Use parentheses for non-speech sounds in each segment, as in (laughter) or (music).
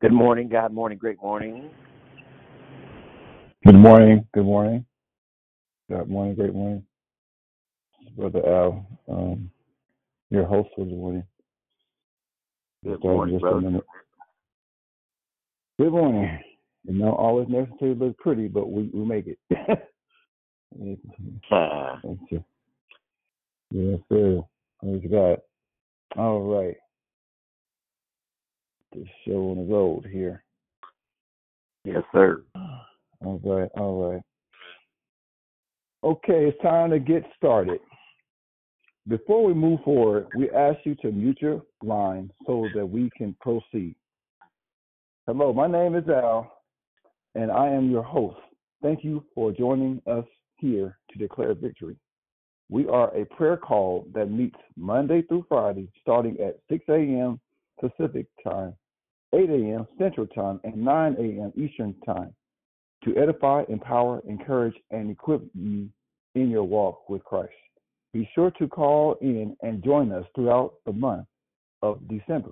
Good morning, God morning, great morning. Good morning. Good morning. Good morning. Great morning, Brother Al. Um, your host for the morning. Good morning, just a brother. minute. Good morning. It not always necessarily look pretty, but we, we make it. (laughs) Ah, (laughs) sir. Yes, sir. Praise God. All right. The show on the road here. yes, sir. (sighs) All right. All right. Okay, it's time to get started. Before we move forward, we ask you to mute your line so that we can proceed. Hello, my name is Al, and I am your host. Thank you for joining us here to declare victory. We are a prayer call that meets Monday through Friday, starting at 6 a.m. Pacific Time, 8 a.m. Central Time, and 9 a.m. Eastern Time to edify, empower, encourage, and equip you in your walk with Christ. Be sure to call in and join us throughout the month of December.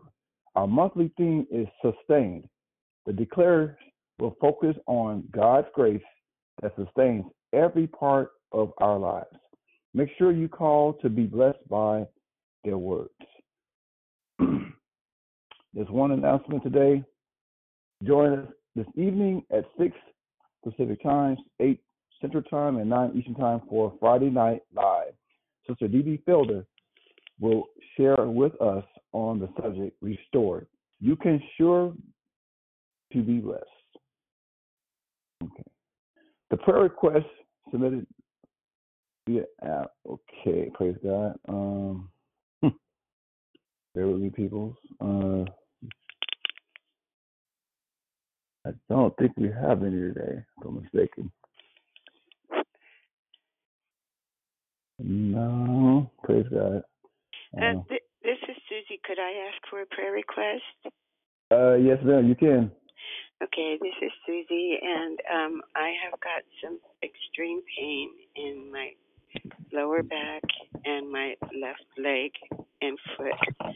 Our monthly theme is sustained. The declares will focus on God's grace that sustains every part of our lives. Make sure you call to be blessed by their words. (clears throat) There's one announcement today. Join us this evening at 6 Pacific Time, 8 Central Time, and 9 Eastern Time for Friday Night Live. Sister D.B. Felder will share with us on the subject restored. You can sure to be blessed. Okay. The prayer request submitted via app. Okay, praise God. Um, bear with me, people. Uh, I don't think we have any today, if I'm mistaken. No, praise God. Uh, Uh, th- this is Susie. Could I ask for a prayer request? uh, yes, ma'am, you can. Okay, this is Susie, and um, I have got some extreme pain in my lower back and my left leg and foot.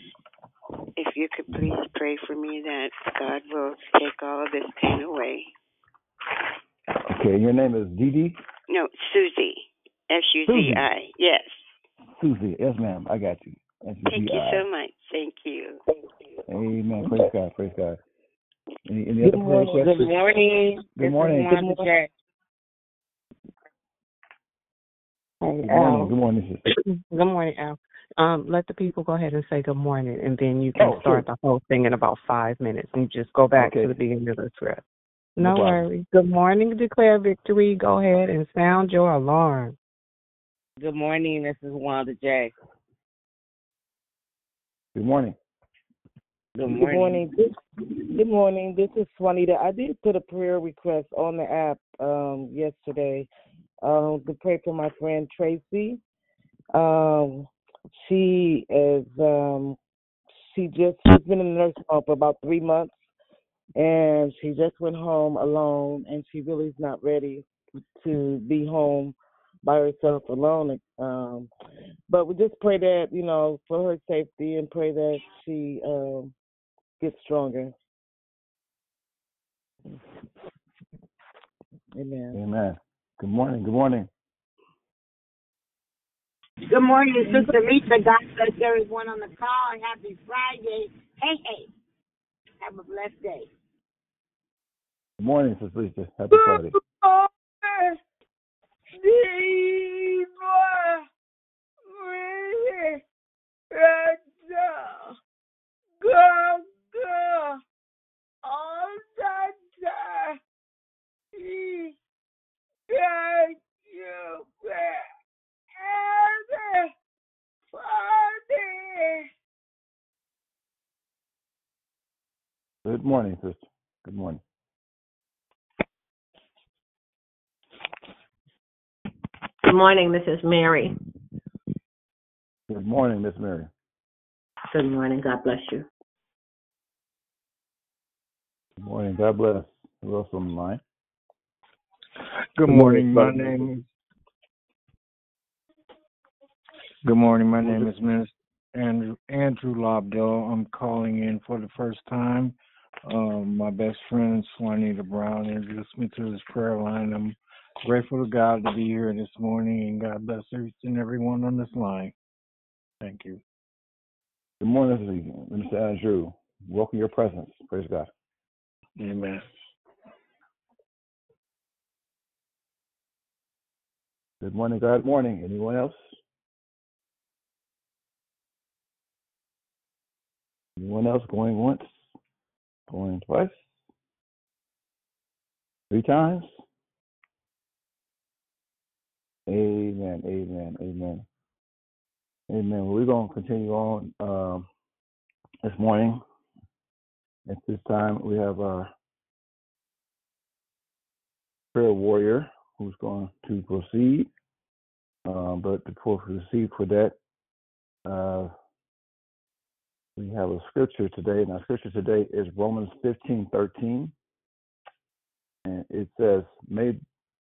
If you could please pray for me that God will take all of this pain away. Okay, your name is Dee Dee? No, Susie. S U Z I. Yes. Susie. Yes, ma'am, I got you. Thank you so much. Thank you. Amen. Praise God. Praise God. Any, any Good other prayer morning. Good morning. Good This is morning. Wanda Jack. Hey, Good Al. morning. Good morning, sister. Good morning, Al. Um, let the people go ahead and say good morning, and then you can Oh, start sure. the whole thing in about five minutes, and just go back Okay. to the beginning of the script. No No, worries. Good morning. Declare victory. Go ahead and sound your alarm. Good morning. This is Wanda J. Good morning. Good Good morning. morning. This, good morning. This is Juanita. I did put a prayer request on the app um, yesterday um, to pray for my friend Tracy. Um, she is um, she just she's been in the nursing home for about three months, and she just went home alone, and she really is not ready to be home by herself alone. Um, but we just pray that you know for her safety and pray that she um, gets stronger. Amen. Amen. Good morning. Good morning. Good morning, Sister Lisa. God bless everyone on the call. Happy Friday. Hey, hey. Have a blessed day. Good morning, Sister Lisa. Happy Friday. Good morning, sister. Good morning. Good morning, this is Mary. Good morning, Miss Mary. Good morning, God bless you. Good morning. God bless. Who else on the line? Good Good morning. morning, My name is. Good morning. My name is Minister Andrew Andrew Lobdell. I'm calling in for the first time. Um, my best friend Swanita Brown introduced me to this prayer line. I'm grateful to God to be here this morning, and God bless each and everyone on this line. Thank you. Good morning, Mr. Andrew. Welcome your presence. Praise God. Amen. Good morning, God. Morning. Anyone else? Anyone else going once? Going twice? Three times? Amen. Amen. Amen. Amen. We're going to continue on um, this morning. At this time, we have our prayer warrior who's going to proceed. Um, but before we proceed for that, uh, We have a scripture today, and our scripture today is Romans 15 13. And it says, May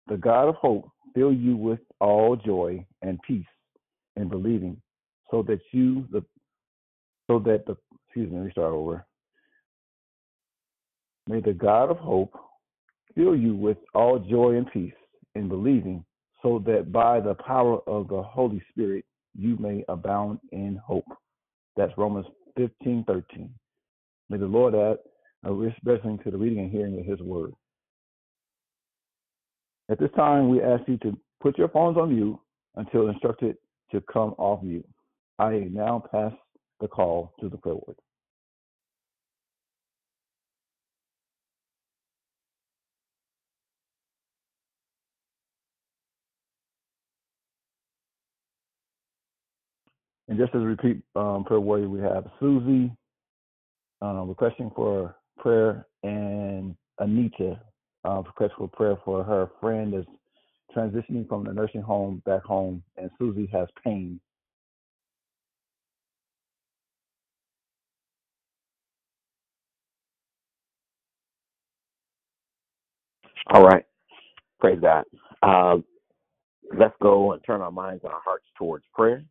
the God of hope fill you with all joy and peace in believing, so that you the so that the excuse me, let me start over. May the God of hope fill you with all joy and peace in believing, so that by the power of the Holy Spirit you may abound in hope. That's Romans 15 13. May the Lord add a rich blessing to the reading and hearing of his word. At this time, we ask you to put your phones on mute until instructed to come off mute. I now pass the call to the prayer word. And just as a repeat um, prayer warrior, we have Susie uh, requesting for prayer and Anita uh, request for prayer for her friend that's transitioning from the nursing home back home, and Susie has pain. All right. Praise God. Uh, let's go and turn our minds and our hearts towards prayer.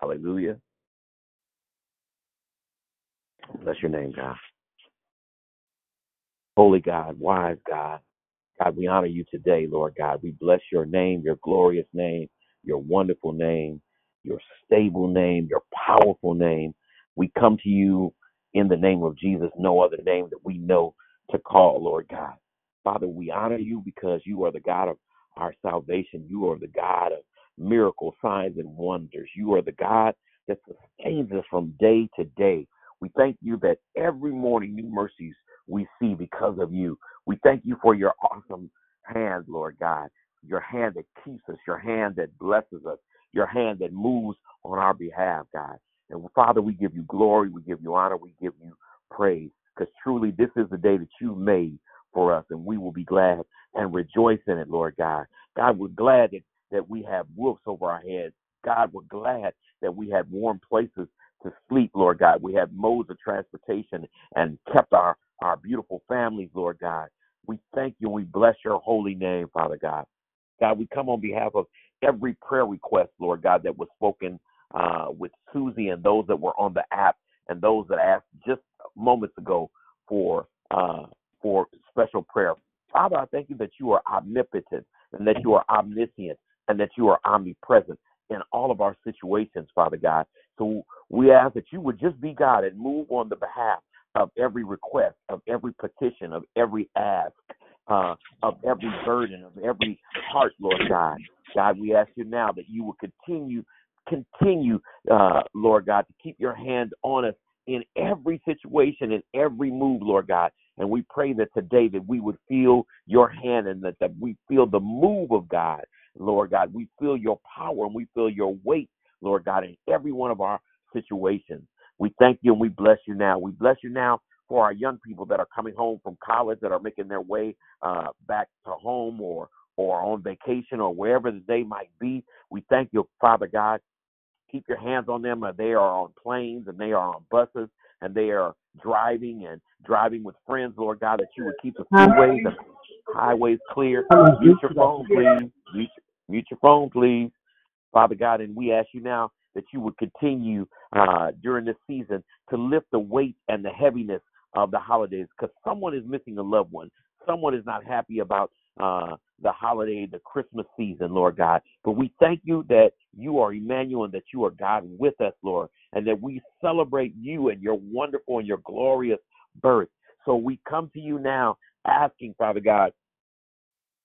Hallelujah. Bless your name, God. Holy God, wise God. God, we honor you today, Lord God. We bless your name, your glorious name, your wonderful name, your stable name, your powerful name. We come to you in the name of Jesus, no other name that we know to call, Lord God. Father, we honor you because you are the God of our salvation. You are the God of miracles, signs, and wonders. You are the God that sustains us from day to day. We thank you that every morning new mercies we see because of you. We thank you for your awesome hand, Lord God, your hand that keeps us, your hand that blesses us, your hand that moves on our behalf, God. And Father, we give you glory, we give you honor, we give you praise, because truly this is the day that you made for us, and we will be glad and rejoice in it, Lord God. God, we're glad that, that we have roofs over our heads. God, we're glad that we have warm places to sleep, Lord God. We have modes of transportation and kept our, our beautiful families, Lord God. We thank you and we bless your holy name, Father God. God, we come on behalf of every prayer request, Lord God, that was spoken uh, with Susie and those that were on the app and those that asked just moments ago for uh, for special prayer. Father, I thank you that you are omnipotent and that you are omniscient and that you are omnipresent in all of our situations, Father God. So we ask that you would just be God and move on the behalf of every request, of every petition, of every ask, uh, of every burden, of every heart, Lord God. God, we ask you now that you will continue, continue, uh, Lord God, to keep your hand on us in every situation, in every move, Lord God. And we pray that today that we would feel your hand and that, that we feel the move of God, Lord God. We feel your power and we feel your weight, Lord God, in every one of our situations. We thank you and we bless you now. We bless you now for our young people that are coming home from college that are making their way uh, back to home or or on vacation or wherever they might be. We thank you, Father God. Keep your hands on them. They are on planes and they are on buses and they are driving and driving with friends, Lord God, that you would keep the freeways and highways clear. Mute your phone, please. Mute, mute your phone, please. Father God, and we ask you now that you would continue uh, during this season to lift the weight and the heaviness of the holidays because someone is missing a loved one. Someone is not happy about uh, the holiday, the Christmas season, Lord God. But we thank you that you are Emmanuel and that you are God with us, Lord, and that we celebrate you and your wonderful and your glorious birth. So we come to you now asking, Father God,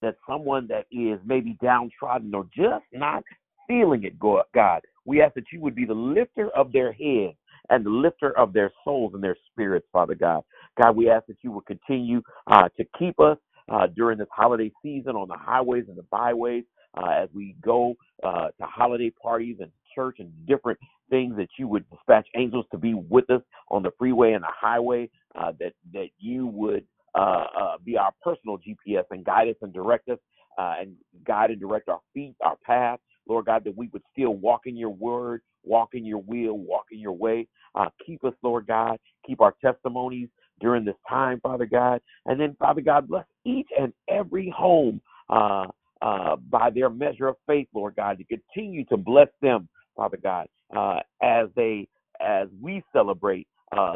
that someone that is maybe downtrodden or just not feeling it, God, we ask that you would be the lifter of their head and the lifter of their souls and their spirits, Father God. God, we ask that you would continue uh, to keep us uh, during this holiday season on the highways and the byways uh, as we go uh, to holiday parties and church and different things that you would dispatch angels to be with us on the freeway and the highway, uh, that, that you would uh, uh, be our personal GPS and guide us and direct us uh, and guide and direct our feet, our path. Lord God, that we would still walk in your word, walk in your will, walk in your way. Uh, keep us, Lord God. Keep our testimonies during this time, Father God. And then, Father God, bless each and every home uh, uh, by their measure of faith, Lord God, to continue to bless them, Father God, uh, as they as we celebrate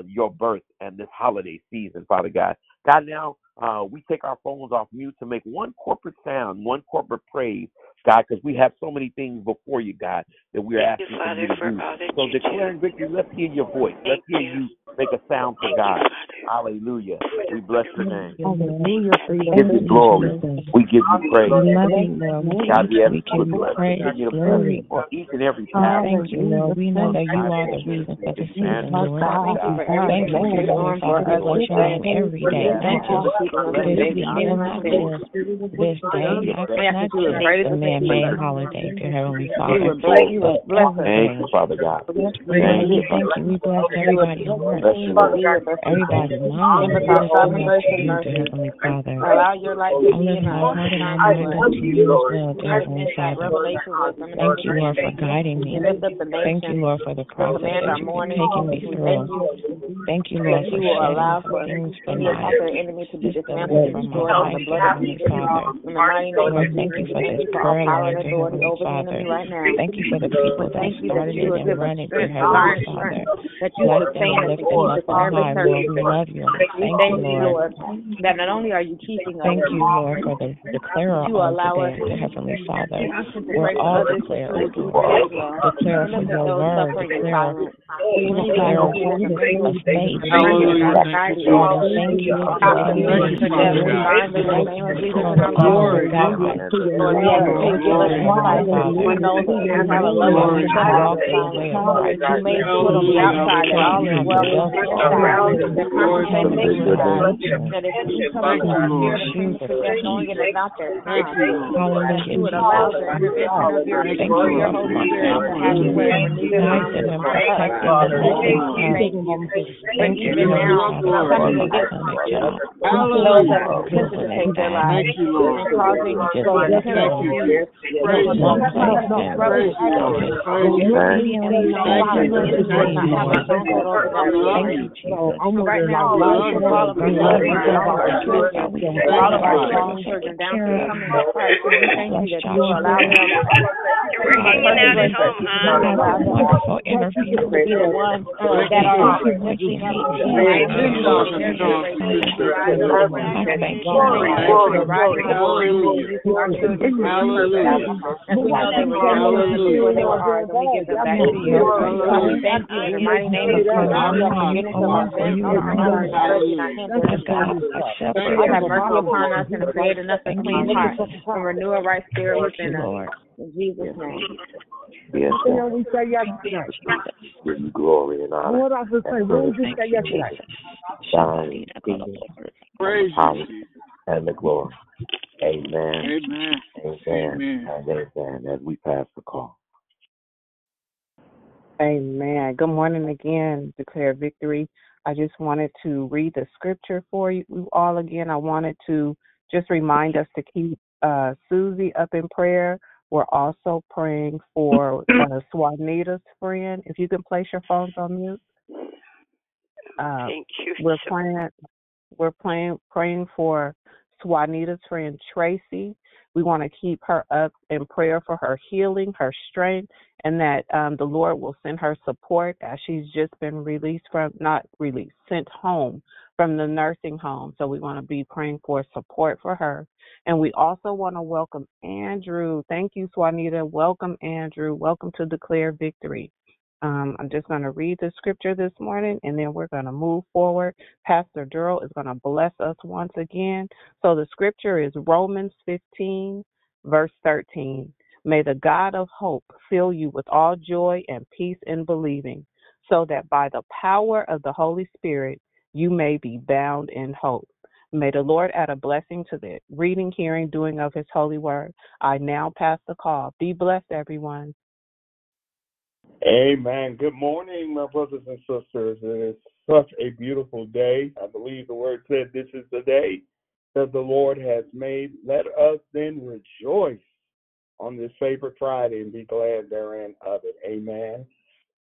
your birth and this holiday season, Father God. God, now uh, we take our phones off mute to make one corporate sound, one corporate praise, God, because we have so many things before you, God, that we're Thank you, asking for Father, you to for do. So declaring victory, let's hear your voice. Let's hear you. you make a sound for Thank God. you, Hallelujah. We bless your name. Hallelujah We give you glory. We give you praise. We love you, Lord. We God, thank we you. ask We you to bless, praise, continue to bless glory. on each and every We pastor, thank you, Lord. We know that you are the reason for the season, evangelist, Lord. Thank you God. for Thank everything you, that you're Heavenly doing for Father. We us bless your today. name every day. Yes, Thank you Lord. for keeping us Bless from This each danger, and weekend, hidden every our not sin. Lord. this this We day, give you not, We thanks. ask not that you would just pray the to man-made holiday, dear Heavenly Father, would bless, you but would bless us. Thank you. Father God. Thank Thank you, you, thank Father. you. We bless you would everybody's heart, Lord. be with us today. everybody's mind. us We our lift soul them and up grace to you. Heavenly Father. Allow your light to be in my heart and and mind through to you as well, dear Give us Heavenly Father. revelation, wisdom, and Thank you. Lord, for guiding me. lift up the Thank you. Lord, for the We process that you've been taking me through. thank you Thank you, that Lord, for will shedding allow some for things for the the enemy to be dismantled and distant from my destroyed by the blood of Jesus. Father. In the mighty name of thank you Jesus, for thank this you for all prayer line, and authority over the enemy Father. right now. Thank you for the people that started it and give us run it, dear strength, Heavenly Father. that you Bless will them sustain and us lift them up on high, Lord. We love you and we We thank you, Lord. Lord, that not only are you keeping us, Thank you, Lord, for the declarer you will on allow us today, dear Heavenly Father. We're all declarers, through Lord. today as well. Declare for your word, declare silence. Many of declare them see it as a grief, faith. depression, and anxiety. Lord, thank you for continuing For death, to bind them in the let name the of Jesus throne in of our power ministry. Lord, we ask that you give us insight Father. on those who have a Help level of us to deception. walk the You may righteousness, put on the outside that all taking is off well the with belt them, of but inside truth, they're contemplating putting on the suicide. breastplate That if we come into the spirit of shoes of premature death, knowing it is peace. not their time, that you would Jesus. allow the intervention of your Thank you, Lord, Holy for my Spirit to family. have your way and renew their Guide minds them and for us. protect them and lift them We thank you for Thank you, even dear Heavenly now Father, for coming my against son at job. those that have Heal attempted when to they take their bad. lives and causing Just let him them to be go one place and rebel. just Unity and unity. The enemy will leave, not have a Lord. Thank you, Jesus. So right now, we call up the love you, all of Lord. our children, We thank you, Lord, down to the care of coming of Christ. Thank you that you allow them We're hanging out at home, You huh? will have allow a them wonderful interview. the ones that We are thank you, Lord lifting up Jesus. the Yes, pioneers Lord. of their generation Father, to rise up and lead I thank you, thank you Lord. are rising up and using our children for your purpose. As we know they were your children before they were ours, and we give them back to you. We thank you in the mighty name of Jesus the time beginning to on our for end, you on our arms, alone stretching our hands and as our God, feet. a That shepherd. you would have mercy upon us and create in us a Thank clean heart and renew a right spirit within us. In Jesus' name. Yes, You Lord. we say yesterday. Give you glory and honor What I was say, and what did praise. you Thank say you, yesterday? Jesus. Thine is and the power and the glory. Amen. Amen. Amen. Amen. And amen. As we pass the call. Amen. Good morning again, Declare Victory. I just wanted to read the scripture for you all again. I wanted to just remind us to keep uh, Susie up in prayer. We're also praying for uh, Swanita's friend. If you can place your phones on mute. Uh, Thank you. we're so praying we're praying praying for Swanita's friend Tracy. We want to keep her up in prayer for her healing, her strength, and that um, the Lord will send her support as she's just been released from not released, sent home from the nursing home. So we want to be praying for support for her. And we also want to welcome Andrew. Thank you, Swanita. Welcome, Andrew. Welcome to Declare Victory. Um, I'm just going to read the scripture this morning and then we're going to move forward. Pastor Durrell is going to bless us once again. So the scripture is Romans 15, verse 13. May the God of hope fill you with all joy and peace in believing, so that by the power of the Holy Spirit you may be bound in hope. May the Lord add a blessing to the reading, hearing, doing of his holy word. I now pass the call. Be blessed, everyone. Amen. Good morning, my brothers and sisters. It is such a beautiful day. I believe the word said this is the day that the Lord has made. Let us then rejoice on this favorite Friday and be glad therein of it. Amen.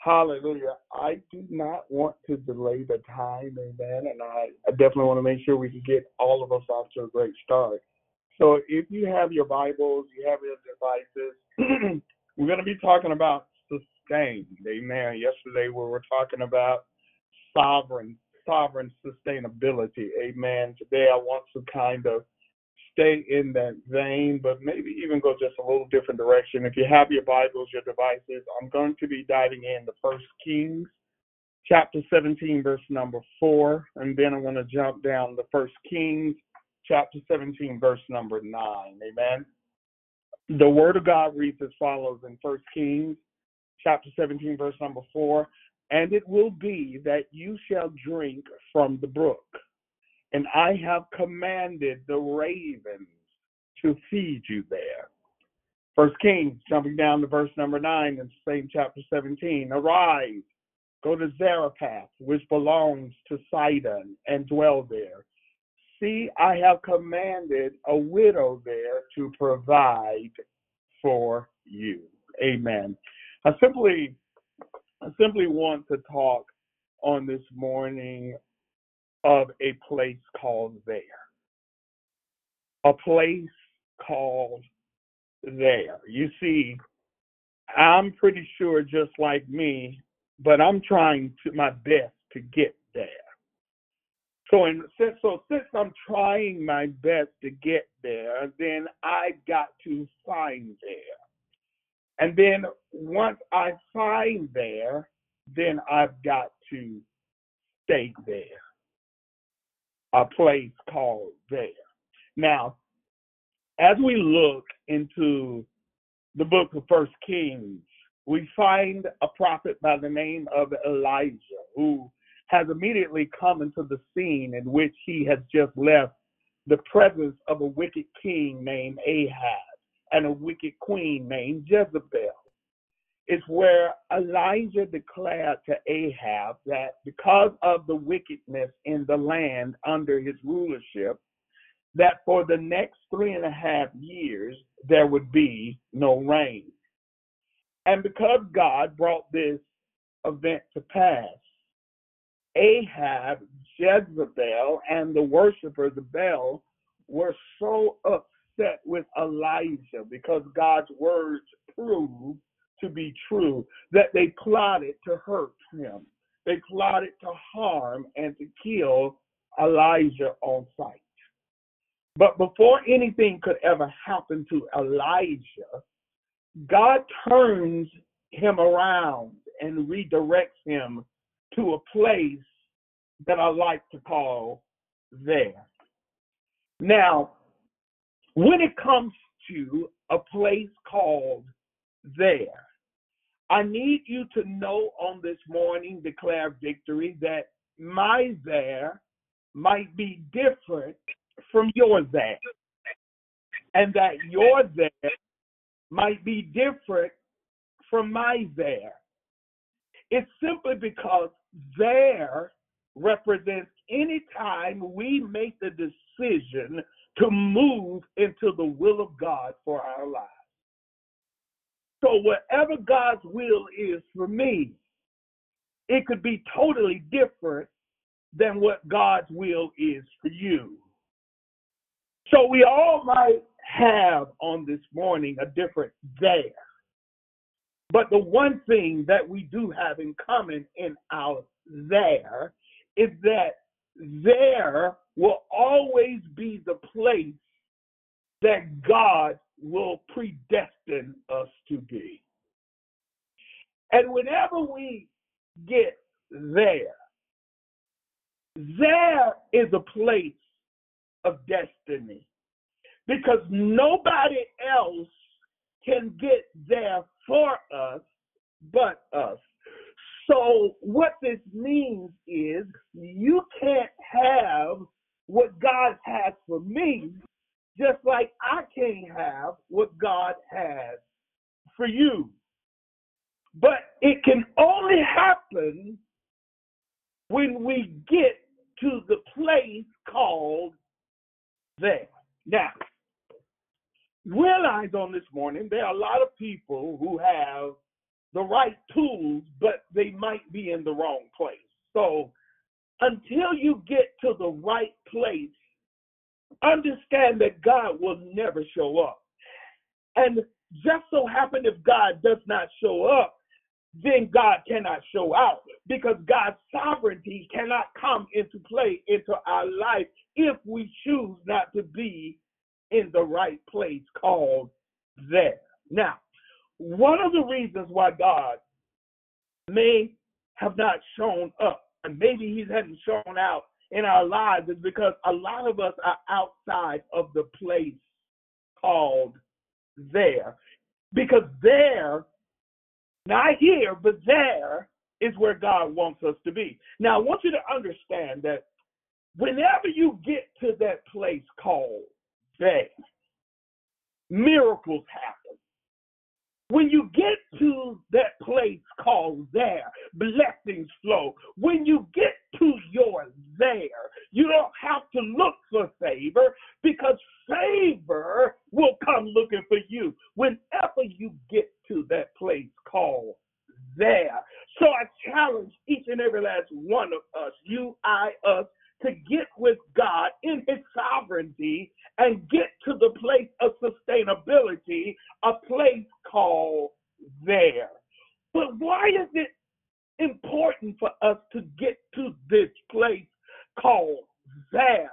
Hallelujah. I do not want to delay the time, amen. And I, I definitely want to make sure we can get all of us off to a great start. So if you have your Bibles, you have your devices, (clears throat) we're going to be talking about sustained. Amen. Yesterday we were talking about sovereign, sovereign sustainability. Amen. Today I want to kind of stay in that vein, but maybe even go just a little different direction. If you have your Bibles, your devices, I'm going to be diving in the First Kings, chapter 17, verse number four, and then I'm going to jump down the First Kings, chapter 17, verse number nine. Amen. The Word of God reads as follows in First Kings, chapter 17, verse number four. And it will be that you shall drink from the brook and I have commanded the ravens to feed you there. First Kings, jumping down to verse number nine in the same chapter 17. Arise, go to Zarephath, which belongs to Sidon, and dwell there. See, I have commanded a widow there to provide for you. Amen. I simply, I simply want to talk on this morning of a place called there. A place called there. You see, I'm pretty sure just like me, but I'm trying to my best to get there. So, in, since, so since I'm trying my best to get there, then I've got to find there. And then once I find there, then I've got to stay there a place called there. Now, as we look into the book of First Kings, we find a prophet by the name of Elijah who has immediately come into the scene in which he has just left the presence of a wicked king named Ahab and a wicked queen named Jezebel is where Elijah declared to Ahab that because of the wickedness in the land under his rulership, that for the next three and a half years there would be no rain. And because God brought this event to pass, Ahab, Jezebel, and the worshippers of Baal were so upset with Elijah because God's words proved to be true, that they plotted to hurt him. They plotted to harm and to kill Elijah on sight. But before anything could ever happen to Elijah, God turns him around and redirects him to a place that I like to call there. Now, when it comes to a place called there, I need you to know on this morning, declare victory, that my there might be different from your there. And that your there might be different from my there. It's simply because there represents any time we make the decision to move into the will of God for our lives. So, whatever God's will is for me, it could be totally different than what God's will is for you. So, we all might have on this morning a different there. But the one thing that we do have in common in our there is that there will always be the place that God will predestine us to be. And whenever we get there, there is a place of destiny because nobody else can get there for us but us. So, what this means is you can't have what God has for me just like I can't have what God has for you. But it can only happen when we get to the place called there. Now, realize on this morning there are a lot of people who have the right tools, but they might be in the wrong place. So until you get to the right place, understand that God will never show up. And just so happen if God does not show up, then God cannot show out because God's sovereignty cannot come into play into our life if we choose not to be in the right place called there. Now, one of the reasons why God may have not shown up, and maybe He hasn't shown out in our lives, is because a lot of us are outside of the place called there. Because there, not here, but there is where God wants us to be. Now, I want you to understand that whenever you get to that place called there, miracles happen. When you get to that place called there, blessings flow. When you get to your there, you don't have to look for favor because favor will come looking for you whenever you get to that place called there. So I challenge each and every last one of us, you, I, us, to get with God in His sovereignty and get to the place of sustainability, a place called there. But why is it important for us to get to this place called there?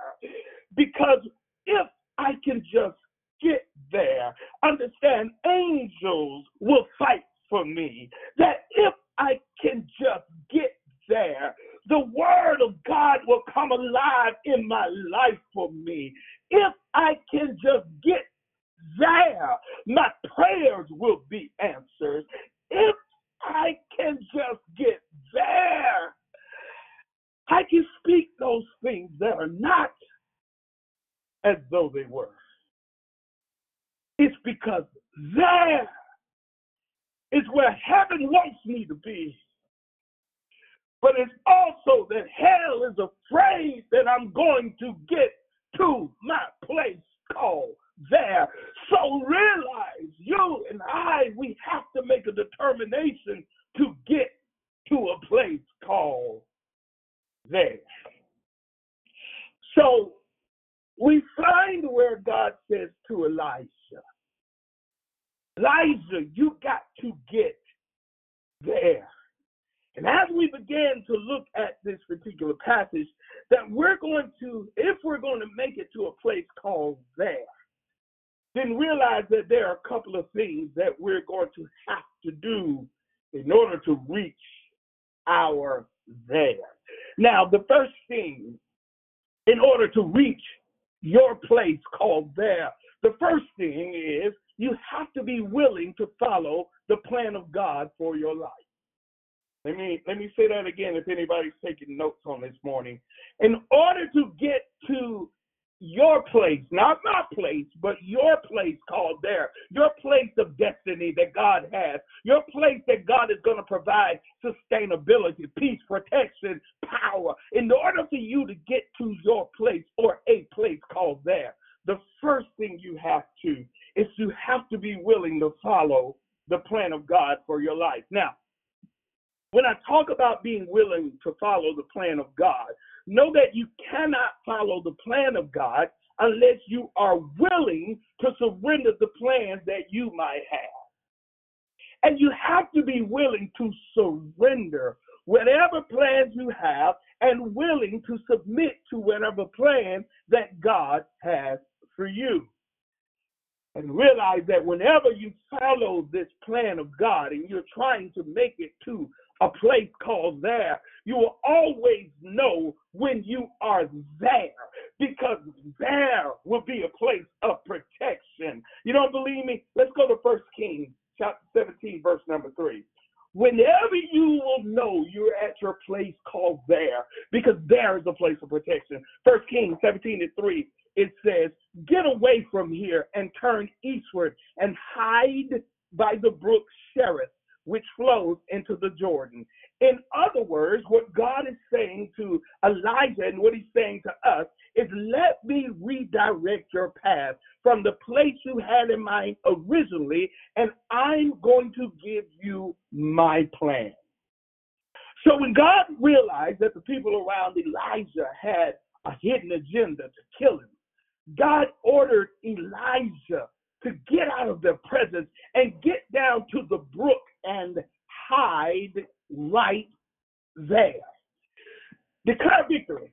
Because if I can just get there, understand angels will fight for me. That if I can just get there, the word of God will come alive in my life for me. If I can just get there, my prayers will be answered. If I can just get there, I can speak those things that are not as though they were. It's because there is where heaven wants me to be. But it's also that hell is afraid that I'm going to get to my place called there. So realize you and I, we have to make a determination to get to a place called there. So we find where God says to Elisha, Elijah, you got to get there. And as we begin to look at this particular passage, that we're going to, if we're going to make it to a place called there, then realize that there are a couple of things that we're going to have to do in order to reach our there. Now, the first thing, in order to reach your place called there, the first thing is you have to be willing to follow the plan of God for your life. Let me let me say that again if anybody's taking notes on this morning. In order to get to your place, not my place, but your place called there, your place of destiny that God has, your place that God is going to provide sustainability, peace, protection, power. In order for you to get to your place or a place called there, the first thing you have to is you have to be willing to follow the plan of God for your life. Now, when I talk about being willing to follow the plan of God, know that you cannot follow the plan of God unless you are willing to surrender the plans that you might have. And you have to be willing to surrender whatever plans you have and willing to submit to whatever plan that God has for you. And realize that whenever you follow this plan of God and you're trying to make it to a place called there, you will always know when you are there because there will be a place of protection. You don't believe me? Let's go to First Kings chapter 17, verse number 3. Whenever you will know you're at your place called there, because there is a place of protection. First Kings 17 and 3, it says, Get away from here and turn eastward and hide by the brook Cherith which flows into the Jordan. In other words, what God is saying to Elijah and what he's saying to us is let me redirect your path from the place you had in mind originally, and I'm going to give you my plan. So when God realized that the people around Elijah had a hidden agenda to kill him, God ordered Elijah to get out of their presence and get down to the brook and hide right there. Declare victory.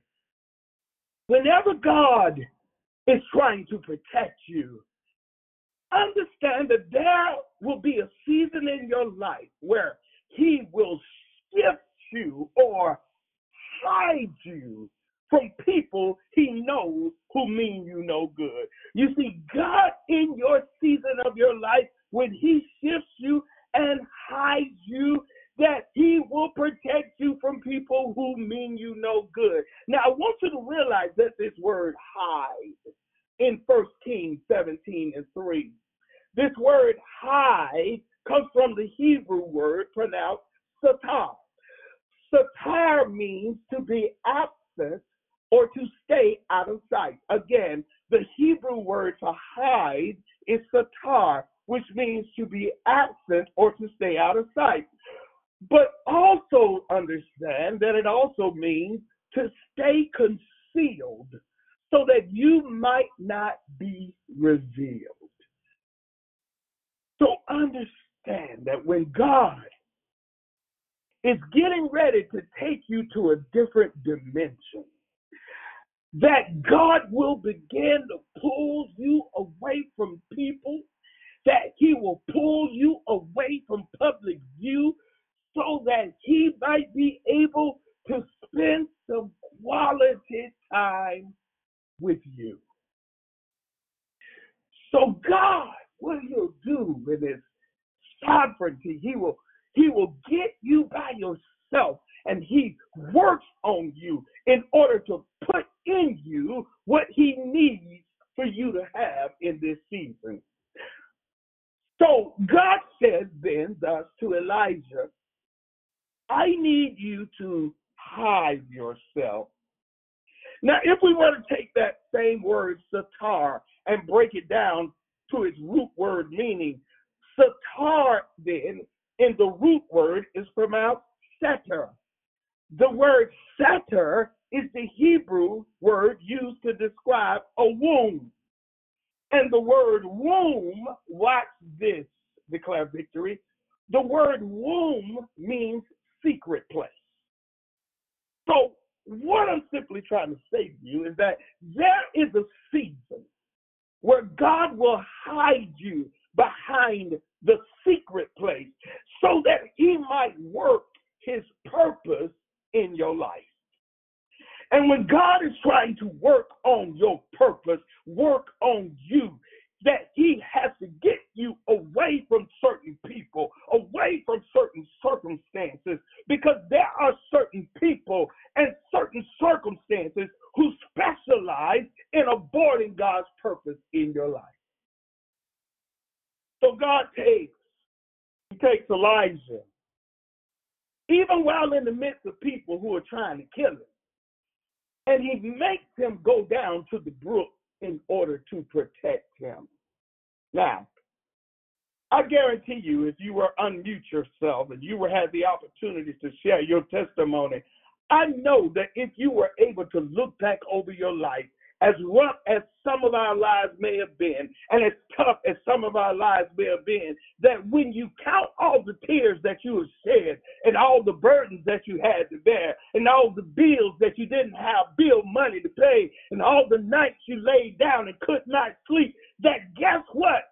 Whenever God is trying to protect you, understand that there will be a season in your life where He will shift you or hide you from people he knows who mean you no good. You see, God in your season of your life, when he shifts you and hides you, that he will protect you from people who mean you no good. Now, I want you to realize that this word hide in 1 Kings 17 and 3. This word hide comes from the Hebrew word pronounced satar. Satar means to be absent or to stay out of sight. Again, the Hebrew word to hide is satar, which means to be absent or to stay out of sight. But also understand that it also means to stay concealed so that you might not be revealed. So understand that when God is getting ready to take you to a different dimension, that God will begin to pull you away from people, that He will pull you away from public view so that He might be able to spend some quality time with you. So God, what He'll do in His sovereignty, He will He will get you by yourself and he works on you in order to put in you what he needs for you to have in this season. So God said then thus to Elijah, I need you to hide yourself. Now, if we were to take that same word, satar, and break it down to its root word meaning, satar then in the root word is pronounced setter. The word setter is the Hebrew word used to describe a womb. And the word womb, watch this, declare victory. The word womb means secret place. So, what I'm simply trying to say to you is that there is a season where God will hide you behind the secret place so that he might work his purpose in your life. And when God is trying to work on your purpose, work on you, that He has to get you away from certain people, away from certain circumstances, because there are certain people and certain circumstances who specialize in aborting God's purpose in your life. So God takes, He takes Elijah even while in the midst of people who are trying to kill him. And he makes him go down to the brook in order to protect him. Now, I guarantee you, if you were unmute yourself and you were had the opportunity to share your testimony, I know that if you were able to look back over your life as rough as some of our lives may have been, and as tough as some of our lives may have been, that when you count all the tears that you have shed, and all the burdens that you had to bear, and all the bills that you didn't have bill money to pay, and all the nights you laid down and could not sleep, that guess what?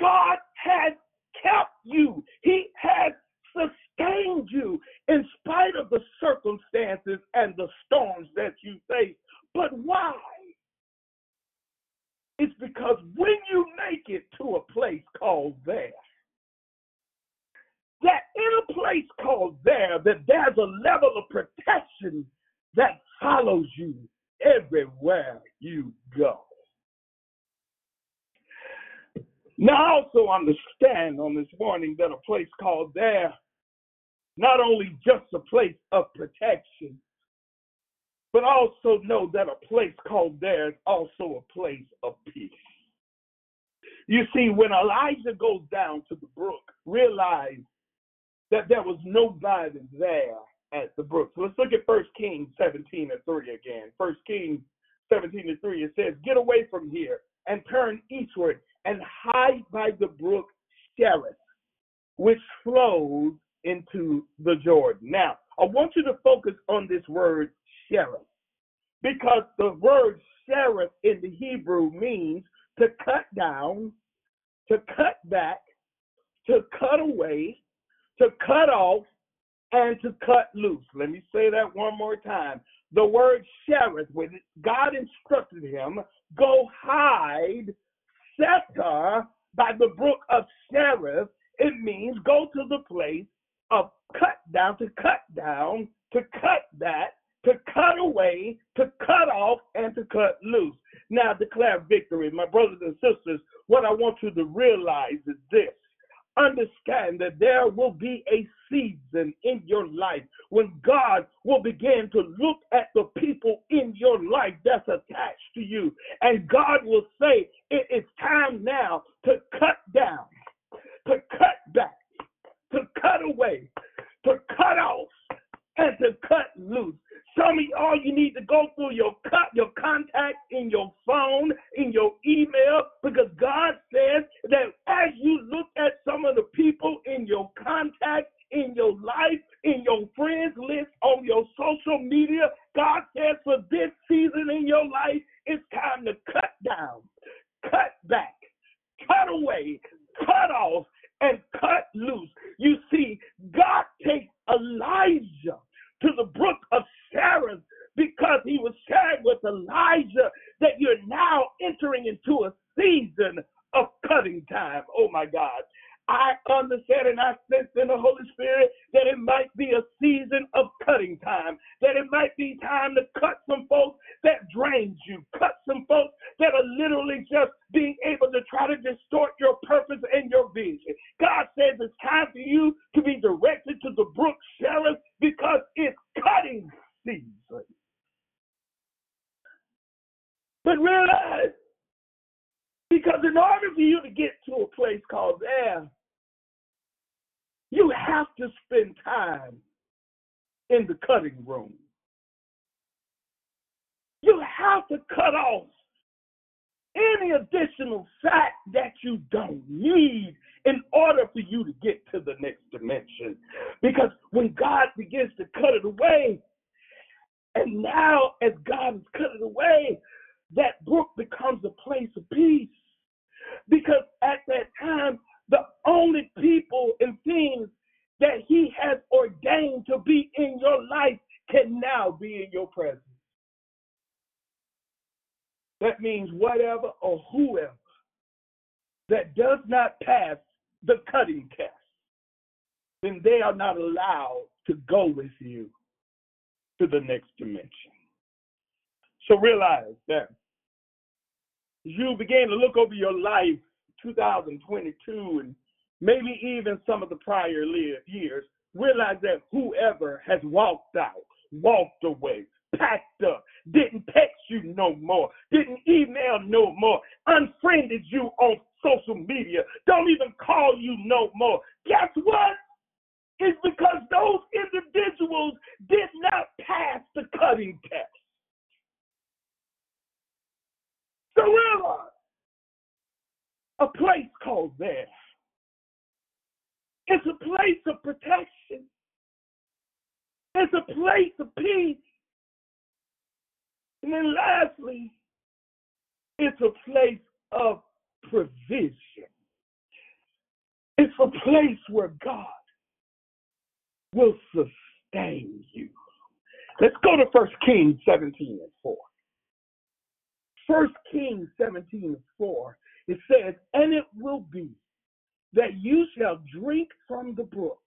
God has kept you. He has sustained you in spite of the circumstances and the storms that you face. But why? It's because when you make it to a place called there, that in a place called there, that there's a level of protection that follows you everywhere you go. Now, I also understand on this morning that a place called there, not only just a place of protection, but also know that a place called there is also a place of peace. You see, when Elijah goes down to the brook, realize that there was nobody there at the brook. So let's look at 1 Kings 17 and 3 again. 1 Kings 17 and 3, it says, Get away from here and turn eastward and hide by the brook Cherith, which flows into the Jordan. Now, I want you to focus on this word Cherith because the word Cherith in the Hebrew means to cut down, to cut back, to cut away, to cut off, and to cut loose. Let me say that one more time. The word Cherith, when God instructed him, go hide, Setar, by the brook of Cherith, it means go to the place of cut down, to cut down, to cut that, to cut away, to cut off, and to cut loose. Now declare victory. My brothers and sisters, what I want you to realize is this. Understand that there will be a season in your life when God will begin to look at the people in your life that's attached to you. And God will say, It is time now to cut down, to cut back, to cut away, to cut off, and to cut loose. Some of y'all, you need to go through your cut, your contact in your phone, in your email, because God says that as you look at some of the people in your contact, in your life, in your friends list, on your social media, God says for this season in your life, it's time to cut down, cut back, cut away, cut off, and cut loose. You see, God takes Elijah to the brook of Sharon because he was sharing with Elijah that you're now entering into a season of cutting time. Oh my God. I understand and I sense in the Holy Spirit that it might be a season of cutting time, that it might be time to cut some folks that drains you, cut some folks that are literally just being able to try to distort your purpose and your vision. God says it's time for you to be directed to the brook Cherith because it's cutting season. But realize, because in order for you to get to a place called there, you have to spend time in the cutting room. You have to cut off any additional fat that you don't need in order for you to get to the next dimension. Because when God begins to cut it away, and now as God has cut it away, that brook becomes a place of peace. Because at that time, the only people and things that He has ordained to be in your life can now be in your presence. That means whatever or whoever that does not pass the cutting test, then they are not allowed to go with you to the next dimension. So realize that you begin to look over your life 2022 and maybe even some of the prior years, realize that whoever has walked out, walked away, packed up, didn't text you no more, didn't email no more, unfriended you on social media, don't even call you no more. Guess what? It's because those individuals did not pass the cutting test. So realize a place called there. It's a place of protection. It's a place of peace. And then lastly, it's a place of provision. It's a place where God will sustain you. Let's go to 1 Kings 17 and 4. 1 Kings 17 and 4, it says, And it will be that you shall drink from the brook,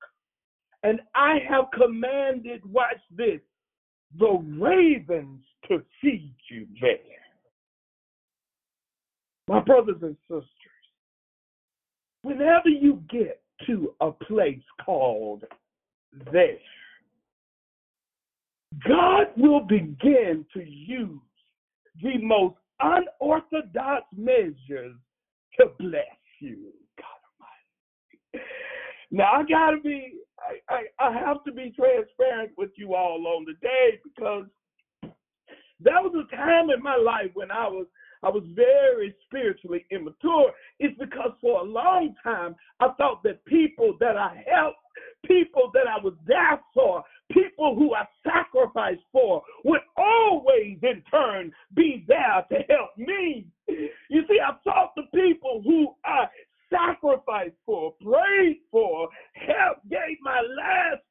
and I have commanded, watch this, the ravens to feed you there. My brothers and sisters, whenever you get to a place called there, God will begin to use the most unorthodox measures to bless you. God Almighty. Now I gotta be I, I, I have to be transparent with you all on the day because that was a time in my life when I was I was very spiritually immature. It's because for a long time I thought that people that I helped, people that I was there for, people who I sacrificed for would always in turn be there to help me. You see, I've thought the people who I sacrificed for, prayed for, helped, gave my last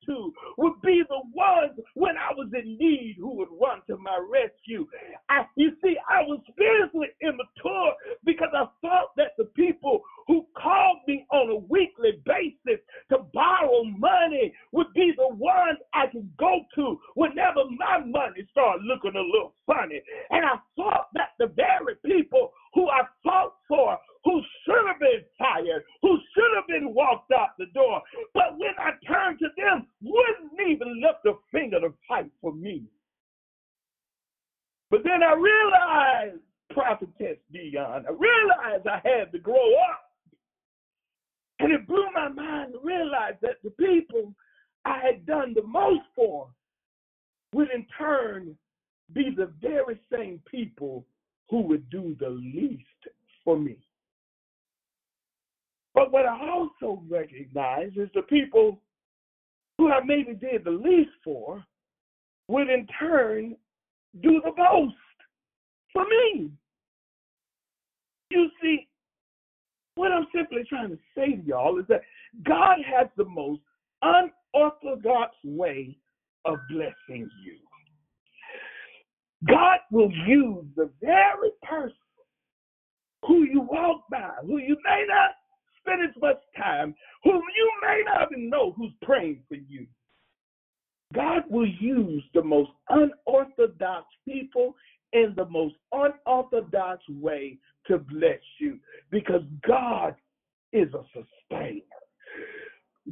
would be the ones when I was in need who would run to my rescue. I, you see, I was spiritually immature because I thought that the people who called me on a weekly basis to borrow money would be the ones I could go to whenever my money started looking a little funny. And I thought that the very people who I fought for who should have been fired, who should have been walked out the door. But when I turned to them, wouldn't even lift a finger to fight for me. But then I realized, prophetess Dion, I realized I had to grow up. And it blew my mind to realize that the people I had done the most for would in turn be the very same people who would do the least for me. But what I also recognize is the people I maybe did the least for would in turn do the most for me. You see, what I'm simply trying to say to y'all is that God has the most unorthodox way of blessing you. God will use the very person who you walk by, who you may not spend as much time, whom you may not even know who's praying for you. God will use the most unorthodox people in the most unorthodox way to bless you because God is a sustainer.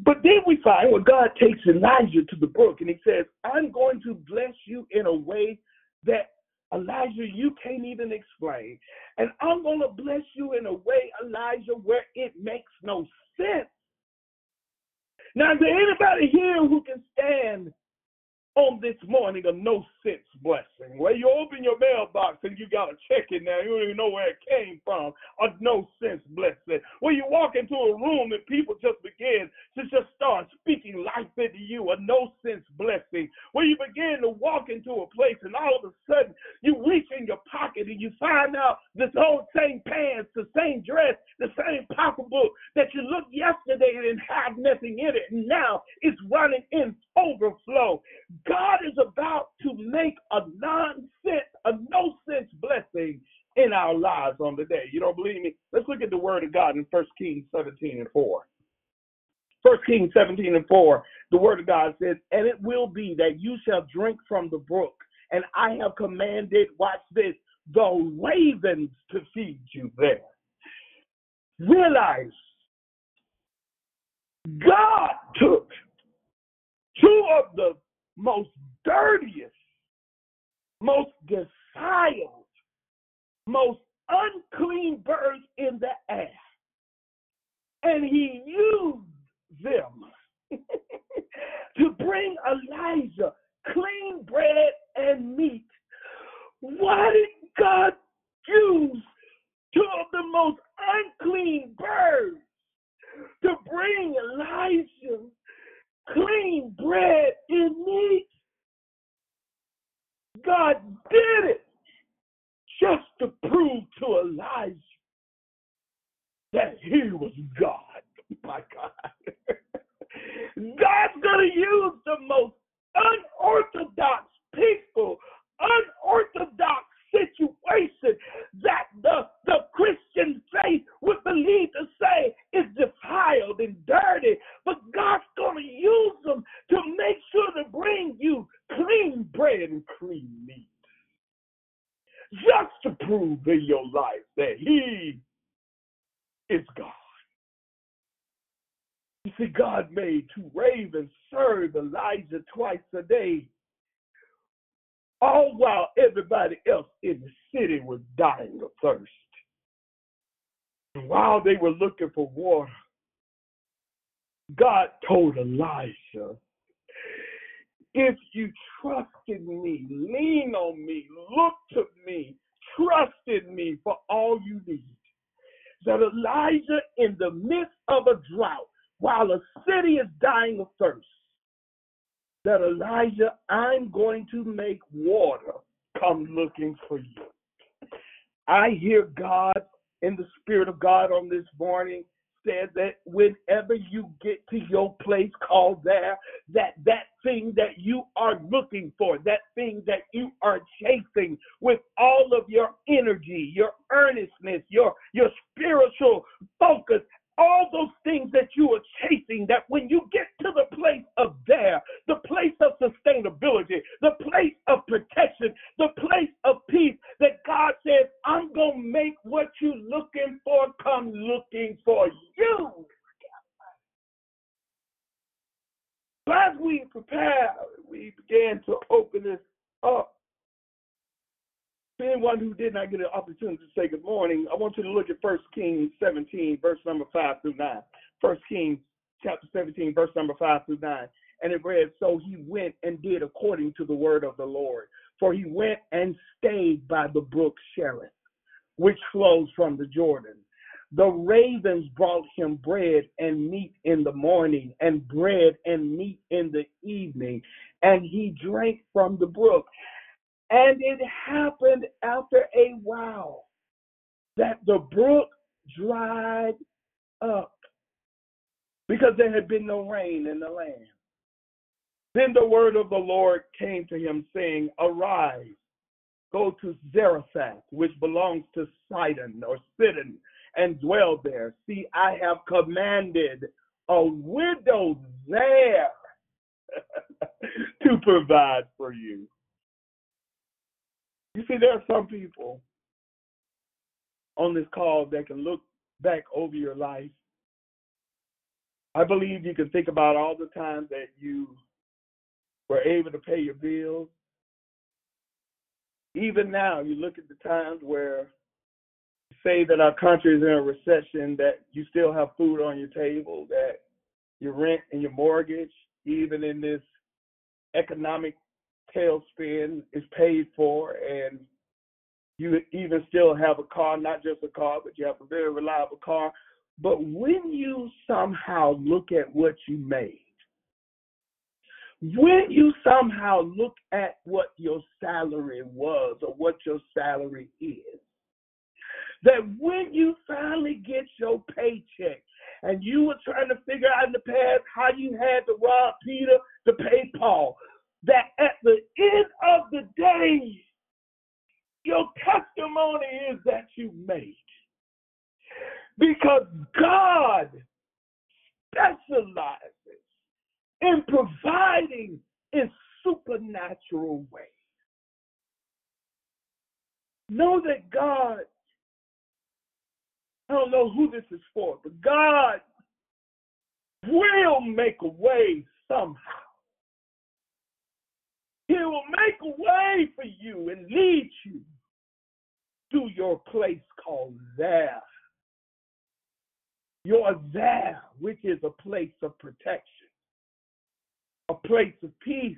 But then we find when God takes Elijah to the brook and he says, I'm going to bless you in a way that Elijah, you can't even explain. And I'm going to bless you in a way, Elijah, where it makes no sense. Now, is there anybody here who can stand on this morning a no sense blessing where you open your mailbox and you got a check in there, you don't even know where it came from, a no sense blessing. Where you walk into a room and people just begin to just start speaking life into you, a no sense blessing. Where you begin to walk into a place and all of a sudden you reach in your pocket and you find out this old same pants, the same dress, the same pocketbook that you looked yesterday and have nothing in it, and now it's running in overflow. God is about to make a nonsense, a no sense blessing in our lives on the day. You don't believe me? Let's look at the word of God in 1 Kings 17 and 4. 1 Kings 17 and 4, the word of God says, And it will be that you shall drink from the brook, and I have commanded, watch this, the ravens to feed you there. Realize God took two of the most dirtiest, most defiled, most unclean birds in the air. And he used them (laughs) to bring Elijah clean bread and meat. Why did God use two of the most unclean birds to bring Elijah clean bread and meat. God did it just to prove to Elijah that he was God. (laughs) Oh my God. God's going to use the most unorthodox people, unorthodox situation that the, the Christian faith would believe to say is defiled and dirty. But God's going to use them to make sure to bring you clean bread and clean meat. Just to prove in your life that He is God. You see, God made two ravens serve Elijah twice a day all while everybody else in the city was dying of thirst. And while they were looking for water, God told Elijah, if you trust in me, lean on me, look to me, trust in me for all you need. That Elijah, in the midst of a drought, while a city is dying of thirst, that Elijah, I'm going to make water come looking for you. I hear God in the Spirit of God on this morning said that whenever you get to your place called there, that that thing that you are looking for, that thing that you are chasing with all of your energy, your earnestness, your your spiritual focus, all those things that you are chasing, that when you get to the place of there, the place of sustainability, the place of protection, the place of peace, that God says, I'm going to make what you're looking for come looking for you. As we prepare, we began to open this up. Anyone who did not get an opportunity to say good morning, I want you to look at 1 Kings 17, verse number 5 through 9. 1 Kings chapter 17, verse number 5 through 9. And it read, So he went and did according to the word of the Lord. For he went and stayed by the brook Cherith, which flows from the Jordan. The ravens brought him bread and meat in the morning, and bread and meat in the evening, and he drank from the brook. And it happened after a while that the brook dried up because there had been no rain in the land. Then the word of the Lord came to him, saying, Arise, go to Zarephath, which belongs to Sidon or Sidon, and dwell there. See, I have commanded a widow there (laughs) to provide for you. You see, there are some people on this call that can look back over your life. I believe you can think about all the times that you were able to pay your bills. Even now, you look at the times where say that our country is in a recession, that you still have food on your table, that your rent and your mortgage, even in this economic tailspin, is paid for, and you even still have a car, not just a car, but you have a very reliable car. But when you somehow look at what you made, when you somehow look at what your salary was or what your salary is, that when you finally get your paycheck and you were trying to figure out in the past how you had to rob Peter to pay Paul, that at the end of the day, your testimony is that you made. Because God specializes in providing in supernatural ways. Know that God, I don't know who this is for, but God will make a way somehow. He will make a way for you and lead you to your place called there. Your there, which is a place of protection, a place of peace,